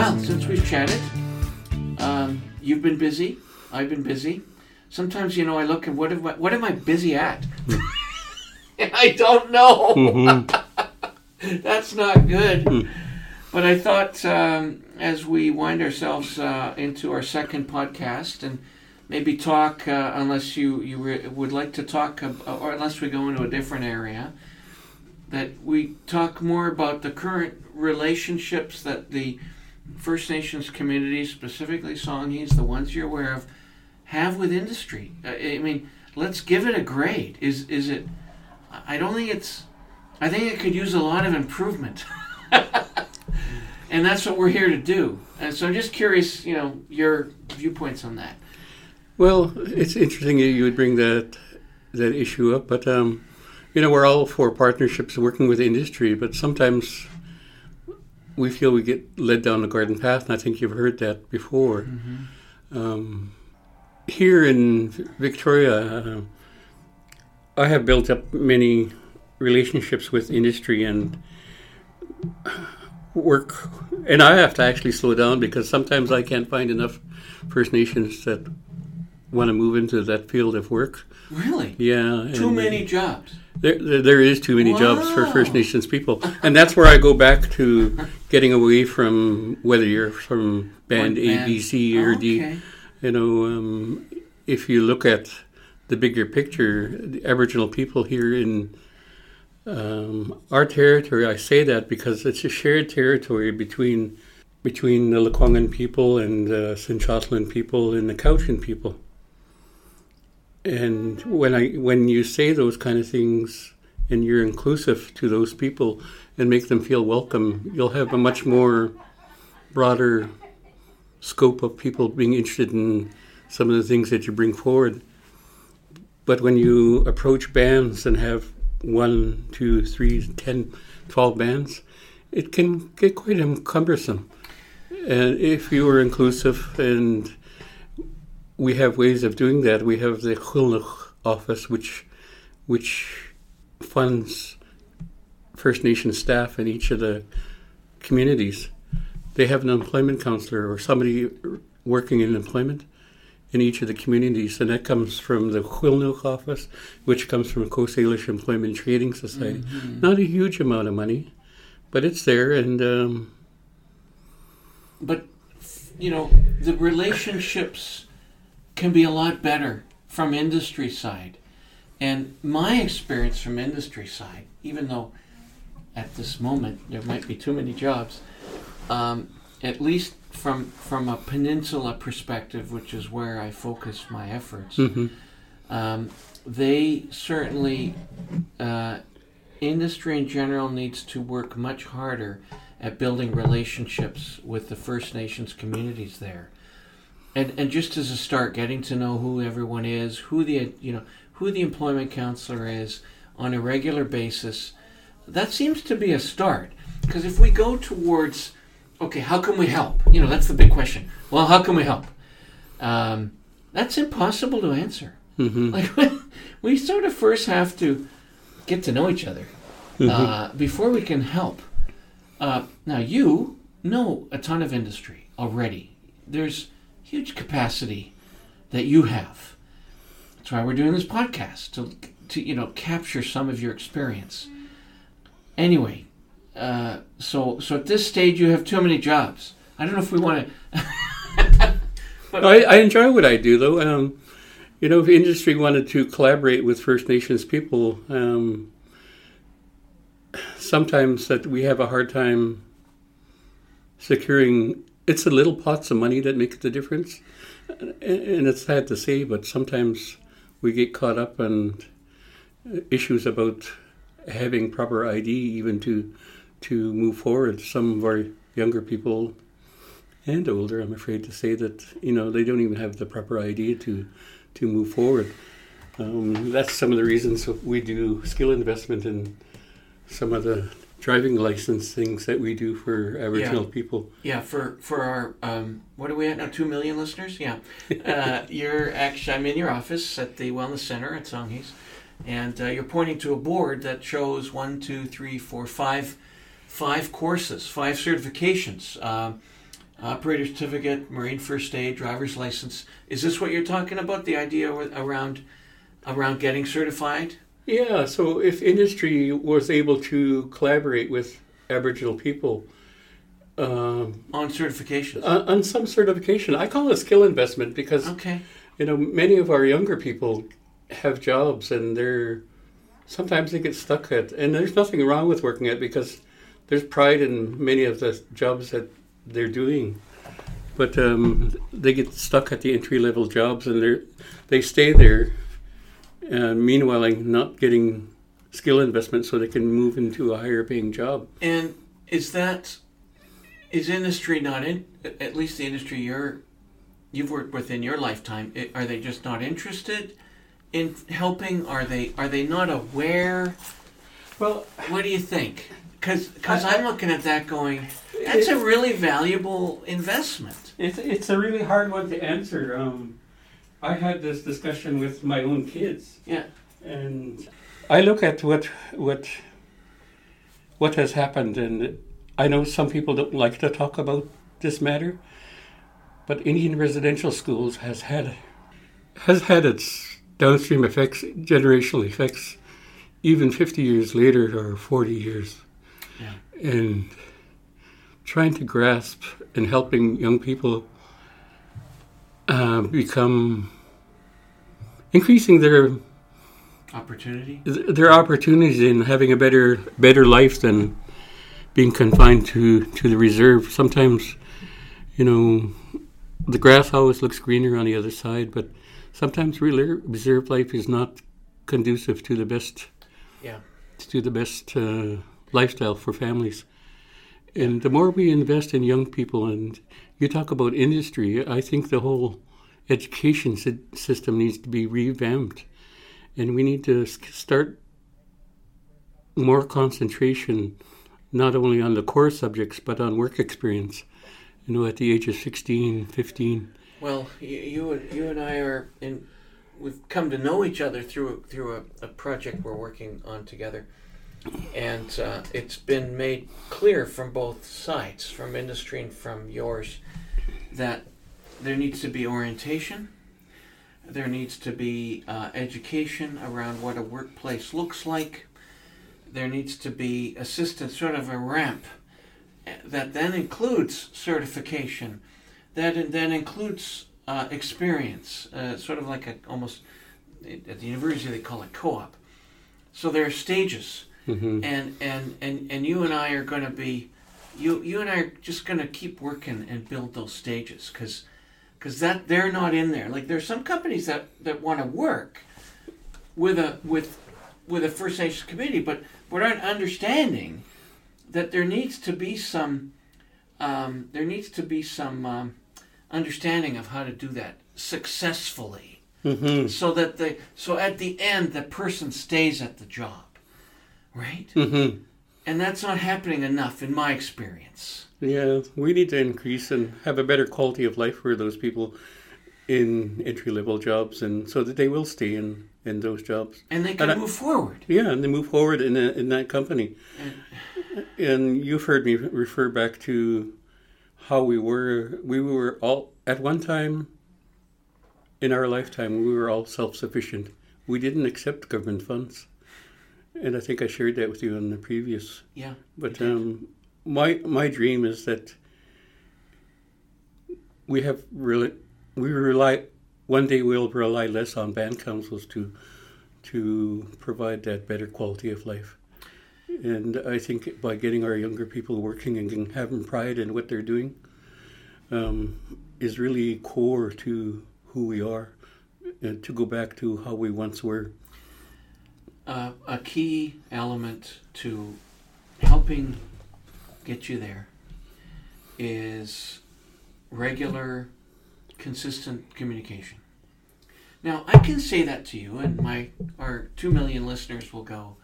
while since we've chatted. Um, you've been busy. I've been busy. Sometimes, you know, I look and what am I, what am I busy at? I don't know. Mm-hmm. That's not good. But I thought um, as we wind ourselves uh, into our second podcast and maybe talk, uh, unless you, you re- would like to talk, ab- or unless we go into a different area, that we talk more about the current relationships that the First Nations communities, specifically Songhees, the ones you're aware of, have with industry. Uh, I mean, let's give it a grade. Is is it? I don't think it's. I think it could use a lot of improvement. and that's what we're here to do. And so I'm just curious, you know, your viewpoints on that. Well, it's interesting you would bring that that issue up, but um, you know we're all for partnerships working with industry, but sometimes we feel we get led down the garden path, and I think you've heard that before. Um, here in Victoria, uh, I have built up many relationships with industry and work, and I have to actually slow down because sometimes I can't find enough First Nations that want to move into that field of work. Really? Yeah, Too many jobs. There, there, is too many jobs for First Nations people, and that's where I go back to getting away from whether you're from band A. B, C, or D. Okay. You know, um, if you look at the bigger picture, the Aboriginal people here in um, our territory, I say that because it's a shared territory between between the Lekwungen people and the Sinchotlan people and the Cowichan people. And when I when you say those kind of things and you're inclusive to those people and make them feel welcome, you'll have a much more broader scope of people being interested in some of the things that you bring forward. But when you approach bands and have one, two, three, ten, twelve bands, it can get quite cumbersome. And if you are inclusive, and we have ways of doing that, we have the Chulnuch office, which which funds First Nation staff in each of the communities. They have an employment counselor or somebody working in employment in each of the communities, and that comes from the Chulnuch office, which comes from Coast Salish Employment Training Society. Not a huge amount of money, but it's there, and um, But you know, the relationships can be a lot better from industry side. And my experience from industry side, even though at this moment there might be too many jobs, um, at least from from a peninsula perspective, which is where I focus my efforts, mhm. um, they certainly, uh, industry in general needs to work much harder at building relationships with the First Nations communities there. And, and just as a start, getting to know who everyone is, who the you know who the employment counselor is on a regular basis, that seems to be a start. Because if we go towards, okay, how can we help? You know, that's the big question. Well, how can we help? Um, that's impossible to answer. Mhm. Like we sort of first have to get to know each other uh, before we can help. Uh, now you know a ton of industry already. There's huge capacity that you have. That's why we're doing this podcast to to you know capture some of your experience. Anyway, uh, so so at this stage you have too many jobs. I don't know if we want to. I, I enjoy what I do, though. Um, you know, if industry wanted to collaborate with First Nations people, um, sometimes that we have a hard time securing. It's the little pots of money that make the difference, and, it's sad to say, but sometimes we get caught up on issues about having proper ID, even to to move forward. Some of our younger people and older, I'm afraid to say that you know they don't even have the proper ID to to move forward. Um, that's some of the reasons we do skill investment in some of the driving license things that we do for Aboriginal people. Yeah, for for our um, what are we at now? Two million listeners. Yeah, uh, you're actually I'm in your office at the Wellness Center at Songhees, and uh, you're pointing to a board that shows one, two, three, four, five, five courses, five certifications. Um, operator certificate, marine first aid, driver's license. Is this what you're talking about? The idea around around getting certified? Yeah, so if industry was able to collaborate with Aboriginal people um, On certifications. on on some certification, I call it skill investment because Okay. you know many of our younger people have jobs and they're sometimes they get stuck at and there's nothing wrong with working at because there's pride in many of the jobs that they're doing but um, they get stuck at the entry level jobs and they they stay there uh, meanwhile not getting skill investment so they can move into a higher paying job And is that is industry not in at least the industry you're you've worked with in your lifetime? i- Are they just not interested in helping? Are they are they not aware? well What do you think? Because I- I'm looking at that going, that's a really valuable investment. It's it's a really hard one to answer. Um, I had this discussion with my own kids, Yeah. and I look at what what what has happened, and I know some people don't like to talk about this matter, but Indian residential schools has had has had its downstream effects, generational effects, even fifty years later or forty years, Yeah. and trying to grasp and helping young people uh, become increasing their Opportunity. their opportunities in having a better better life than being confined to to the reserve. Sometimes, you know, the grass always looks greener on the other side, but sometimes really reserve life is not conducive to the best Yeah. to the best uh, lifestyle for families. And the more we invest in young people, and you talk about industry, I think the whole education sy- system needs to be revamped, and we need to start more concentration, not only on the core subjects but on work experience. You know, at the age of 16, 15. Well, you, you and you and I are in. We've come to know each other through through a, a project we're working on together, and uh, it's been made clear from both sides, from industry and from yours, that there needs to be orientation. There needs to be uh, education around what a workplace looks like. There needs to be assistance, sort of a ramp, eh, that then includes certification that then includes uh, experience, uh, sort of like a almost at the university they call it co-op. So there are stages, hmm and and and and you and I are going to be, you you and I are just going to keep working and build those stages because because that they're not in there. Like there's some companies that that want to work with a with with a First Nations community, but but aren't understanding that there needs to be some um, there needs to be some um, understanding of how to do that successfully, hmm so that the so at the end the person stays at the job, right? hmm And that's not happening enough in my experience. Yeah, we need to increase and have a better quality of life for those people in entry level jobs, and so that they will stay in, in those jobs. And they can And I- move forward. Yeah, and they move forward in a, in that company. And, And you've heard me refer back to how we were. We were all at one time in our lifetime. We were all self sufficient. We didn't accept government funds, and I think I shared that with you in the previous yeah. But um, my my dream is that we have really we rely one day we'll rely less on band councils to to provide that better quality of life. And I think by getting our younger people working and having pride in what they're doing um, is really core to who we are, and to go back to how we once were. Uh, a key element to helping get you there is regular, consistent communication. Now, I can say that to you, and my our two million listeners will go.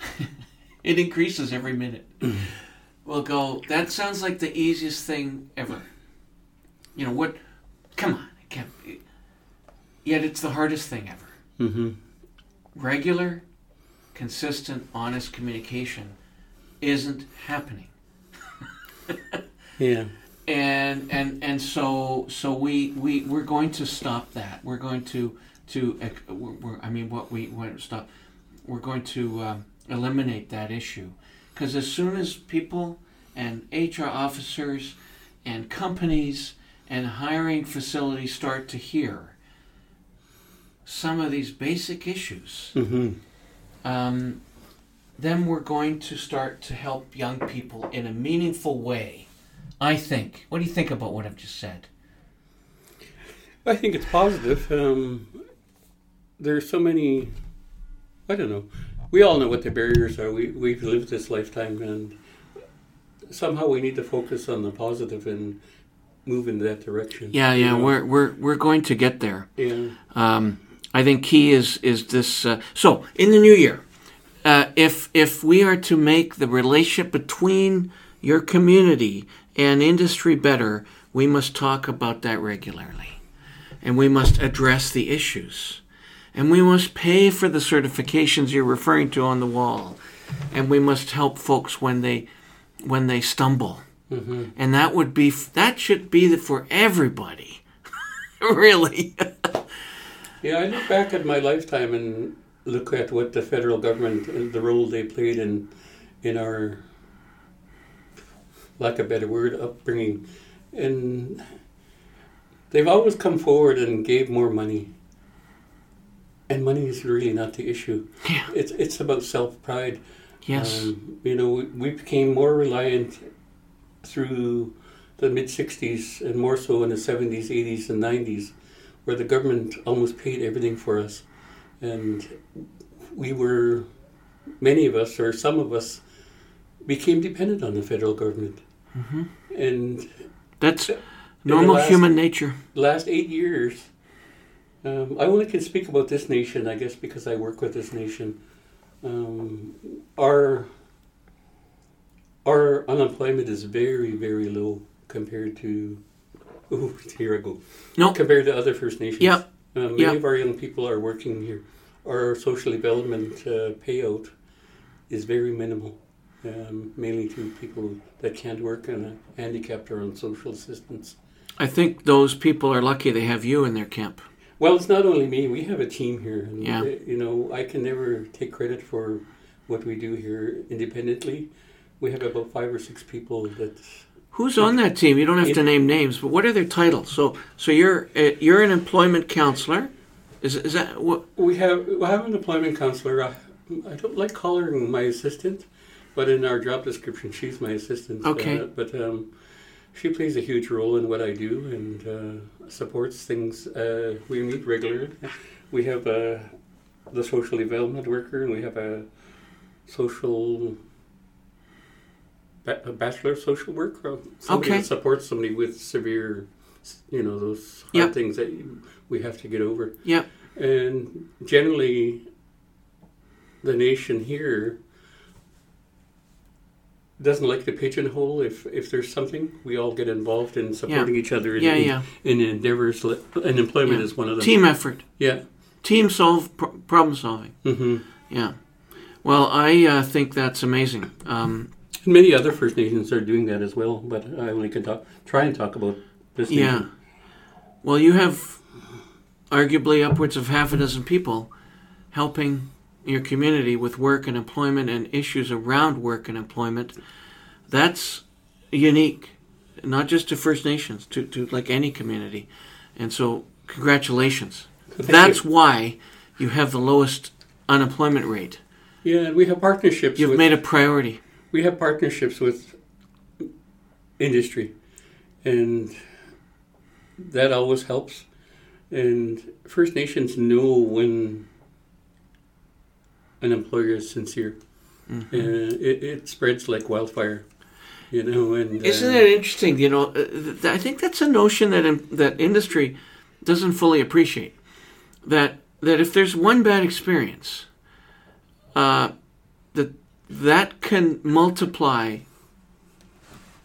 it increases every minute. we'll go. That sounds like the easiest thing ever. You know what? Come on, it can't. Be. Yet it's the hardest thing ever hmm regular, consistent, honest communication isn't happening. Yeah. and and and so so we we we're going to stop that. We're going to to we're, we're, I mean what we want to stop. We're going to um, eliminate that issue because as soon as people and HR officers and companies and hiring facilities start to hear some of these basic issues, hmm um, then we're going to start to help young people in a meaningful way. I think. What do you think about what I've just said? I think it's positive. Um, there's so many. I don't know. We all know what the barriers are. We we've lived this lifetime, and somehow we need to focus on the positive and move in that direction. Yeah, you yeah, know? we're we're we're going to get there. yeah. Um, I think key is is this. Uh, so in the new year, uh, if if we are to make the relationship between your community and industry better, we must talk about that regularly, and we must address the issues, and we must pay for the certifications you're referring to on the wall, and we must help folks when they when they stumble, hmm and that would be that should be for everybody, really. Yeah, I look back at my lifetime and look at what the federal government, and the role they played in, in our, lack of a better word, upbringing, and they've always come forward and gave more money. And money is really not the issue. Yeah. It's it's about self pride. yes. Um, you know, we, we became more reliant through the mid 60s and more so in the 70s, 80s, and 90s, where the government almost paid everything for us. And we were, many of us, or some of us, became dependent on the federal government. hmm And That's normal last- human nature. last eight years, um, I only can speak about this nation, I guess, because I work with this nation. Um, our our unemployment is very, very low compared to. Ooh, here I go. No. Compared to other First Nations. Yep. Um, many Yep. of our young people are working here. Our social development uh, payout is very minimal, um, mainly to people that can't work and are handicapped or on social assistance. I think those people are lucky they have you in their camp. Well, it's not only me. We have a team here, and Yeah. uh, you know, I can never take credit for what we do here independently. We have about five or six people that. Who's on that team? You don't have to name names, but what are their titles? So, so you're uh, you're an employment counselor. Is is that what? We have we have an employment counselor. I, I don't like calling my assistant, but in our job description, she's my assistant. Okay. Uh, but um, she plays a huge role in what I do and uh, supports things. Uh, we meet regularly. We have uh, the social development worker, and we have a social a bachelor of social work. or Somebody Okay. that supports somebody with severe, you know, those hard Yep. things that you, we have to get over. Yep. And generally, the nation here doesn't like to pigeonhole. If if there's something, we all get involved in supporting each other in, Yeah, in, yeah. in endeavors. And employment Yeah. is one of them. Team effort, Yeah. team solve pro- problem solving. hmm Yeah. Well, I uh, think that's amazing. Um, And many other First Nations are doing that as well. But I only can talk, try and talk about this. yeah. nation. Well, you have arguably upwards of half a dozen people helping your community with work and employment and issues around work and employment. That's unique, not just to First Nations, to, to like any community. And so, congratulations. Thank That's you. why you have the lowest unemployment rate. Yeah, and we have partnerships. You've made a priority. We have partnerships with industry, and that always helps. And First Nations know when an employer is sincere, Mhm. and it, it spreads like wildfire, you know. And Isn't uh, it interesting? You know, uh, I think that's a notion that in, that industry doesn't fully appreciate. That that if there's one bad experience, uh, that can multiply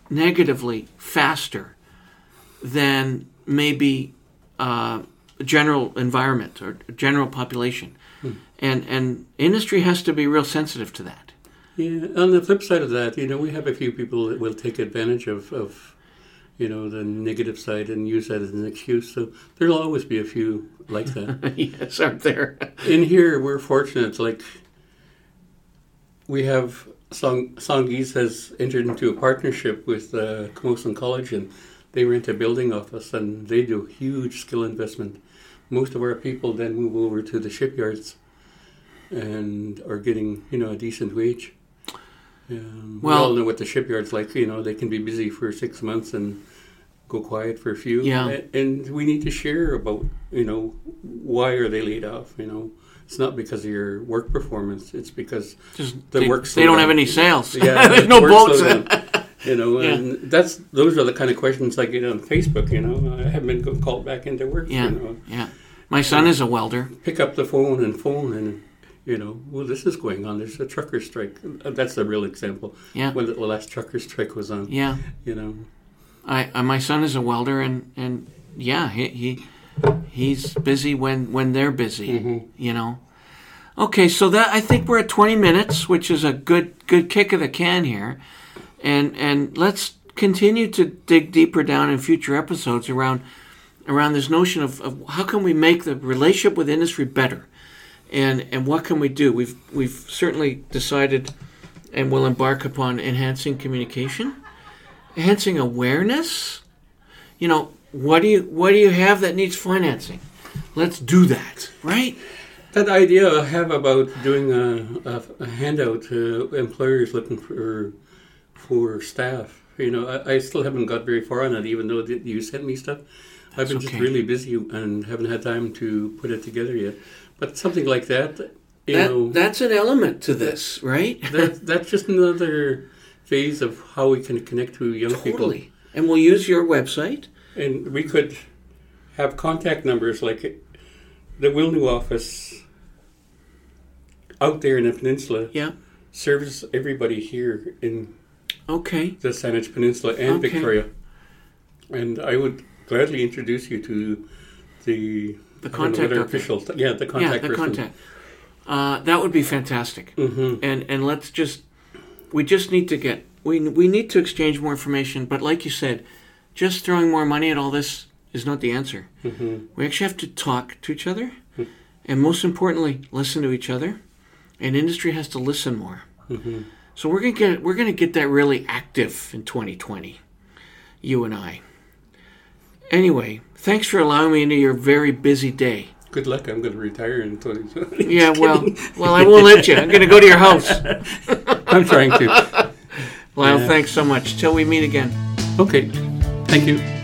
negatively faster than maybe uh, general environment or general population, Hmm. and and industry has to be real sensitive to that. Yeah, on the flip side of that, you know, we have a few people that will take advantage of, of you know, the negative side and use that as an excuse. So there'll always be a few like that. yes, aren't there? In here, we're fortunate. Like we have Song Songhees has entered into a partnership with uh, Camosun College, and they rent a building off us, and they do huge skill investment. Most of our people then move over to the shipyards, and are getting you know a decent wage. Um, Well- we all know what the shipyards like. You know, they can be busy for six months and go quiet for a few. Yeah. And we need to share about you know why are they laid off. You know, it's not because of your work performance. It's because Just The they, work they don't slowdown. have any sales. yeah, There's the no boats. you know, Yeah. and that's those are the kind of questions I get on Facebook. You know, I haven't been called back into work. Yeah. You know, yeah. My son is a welder. pick up the phone and phone and. You know, well, this is going on. There's a trucker strike. Uh, That's a real example. Yeah. When the last trucker strike was on, Yeah. you know, I, I my son is a welder and and yeah, he, he he's busy when when they're busy, Mhm. you know. Okay, so that I think we're at 20 minutes, which is a good good kick of the can here. And and let's continue to dig deeper down in future episodes around around this notion of, of how can we make the relationship with industry better? And and what can we do? We've we've certainly decided and will embark upon enhancing communication enhancing awareness. You know, what do you what do you have that needs financing? Let's do that, right? That idea I have about doing a, a, a handout to employers looking for for staff. You know, I, I still haven't got very far on it, even though you sent me stuff. I've been That's just really busy and haven't had time to put it together yet. But something like that, you That, know, that's an element to this, right? that, that's just another phase of how we can connect to young people. totally. And we'll use your website. And we could have contact numbers like the Wilnew office out there in the peninsula Yeah. serves everybody here in Okay. the Saanich Peninsula and Okay. Victoria. And I would gladly introduce you to the The know contact. what our up there. official, yeah, the contact. yeah, the person. contact. Uh, that would be fantastic. hmm And and let's just we just need to get we we need to exchange more information. But like you said, just throwing more money at all this is not the answer. hmm We actually have to talk to each other, and most importantly, listen to each other. And industry has to listen more. hmm So we're gonna get we're gonna get that really active in 2020, you and I. Anyway, thanks for allowing me into your very busy day. Good luck. I'm going to retire in 2020. Yeah, well, well, I won't let you. I'm gonna go to your house. I'm trying to. Lyle, Yeah. thanks so much. Till we meet again. Okay. Thank you.